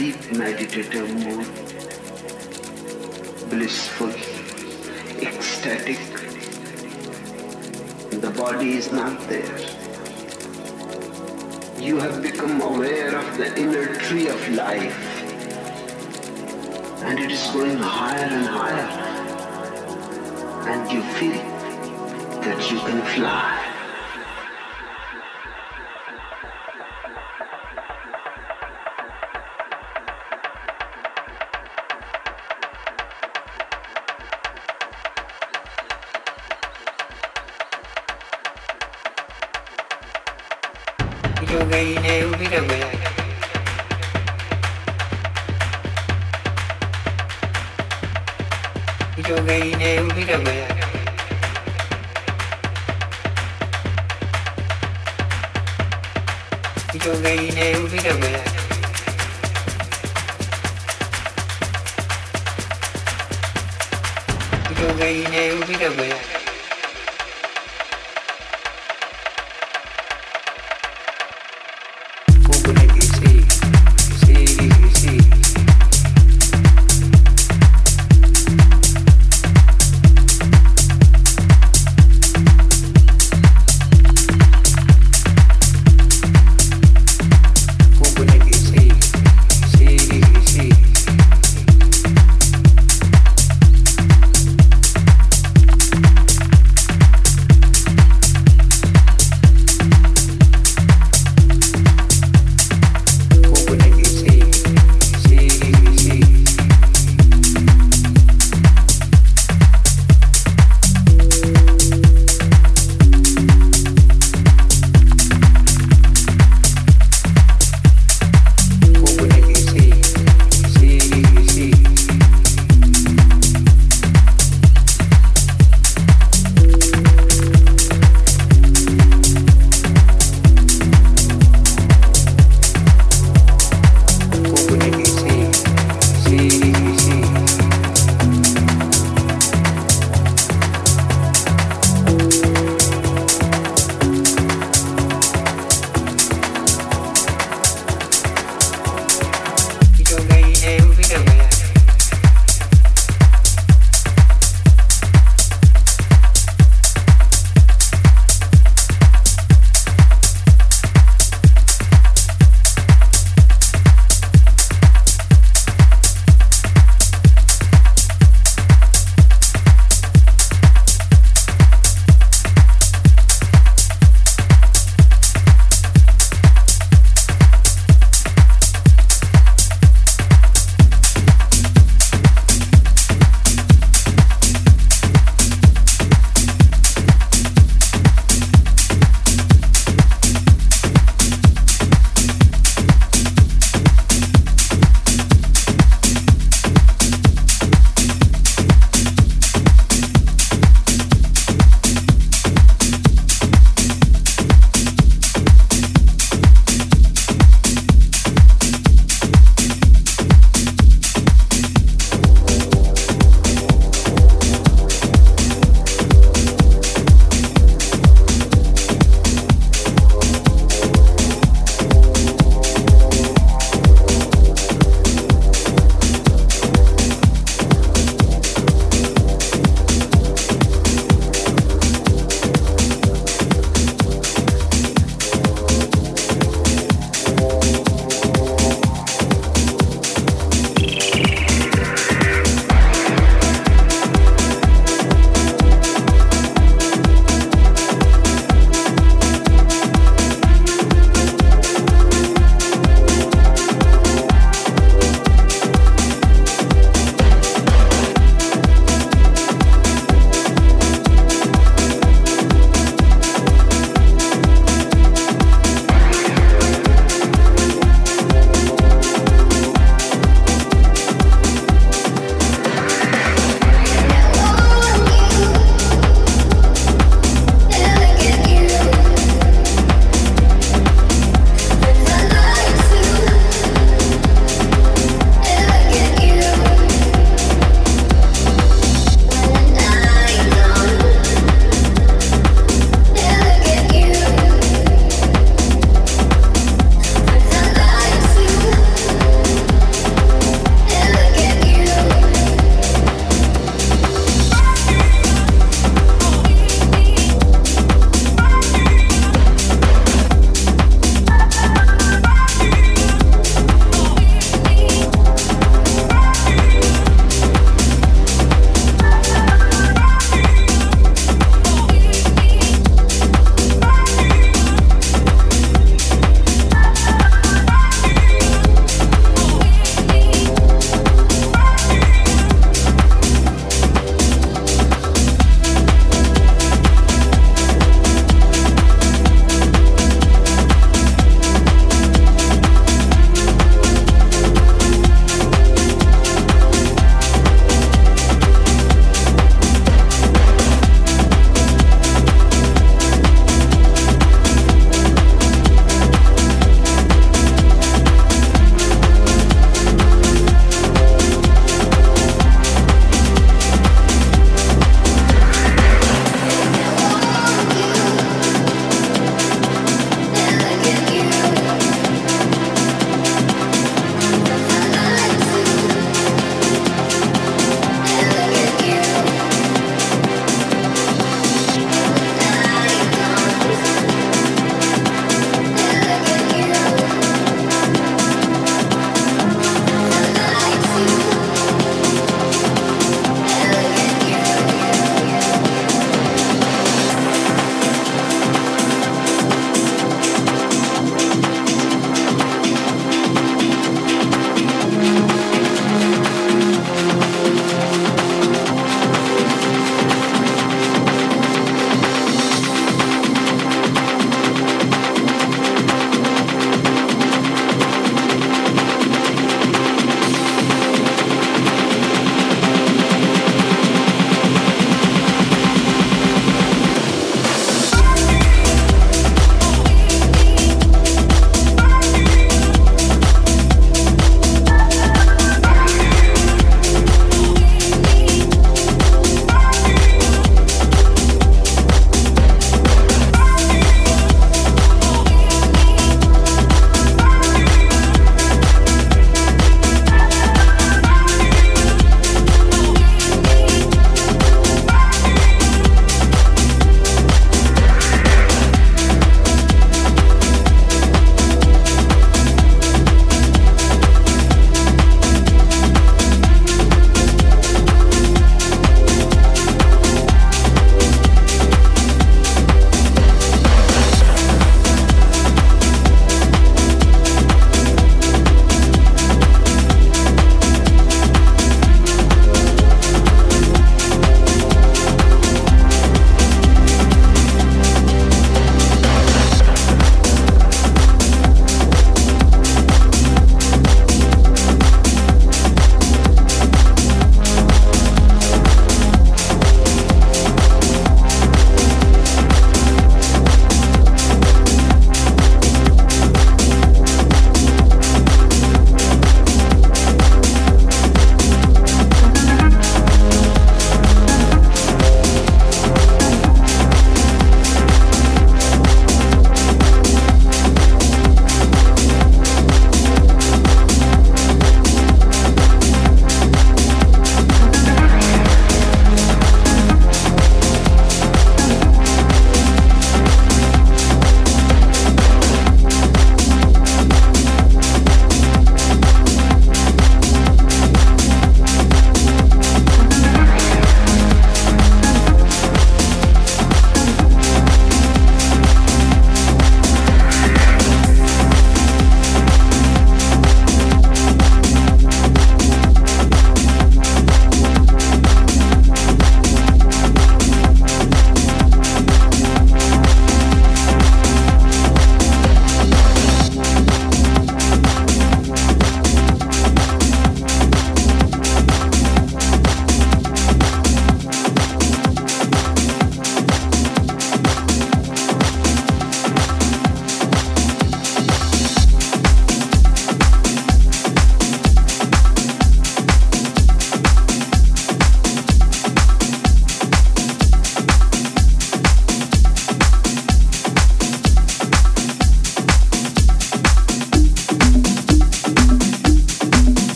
deep meditative mood, blissful, ecstatic, the body is not there. You have become aware of the inner tree of life and it is going higher and higher and you feel that you can fly. 没有。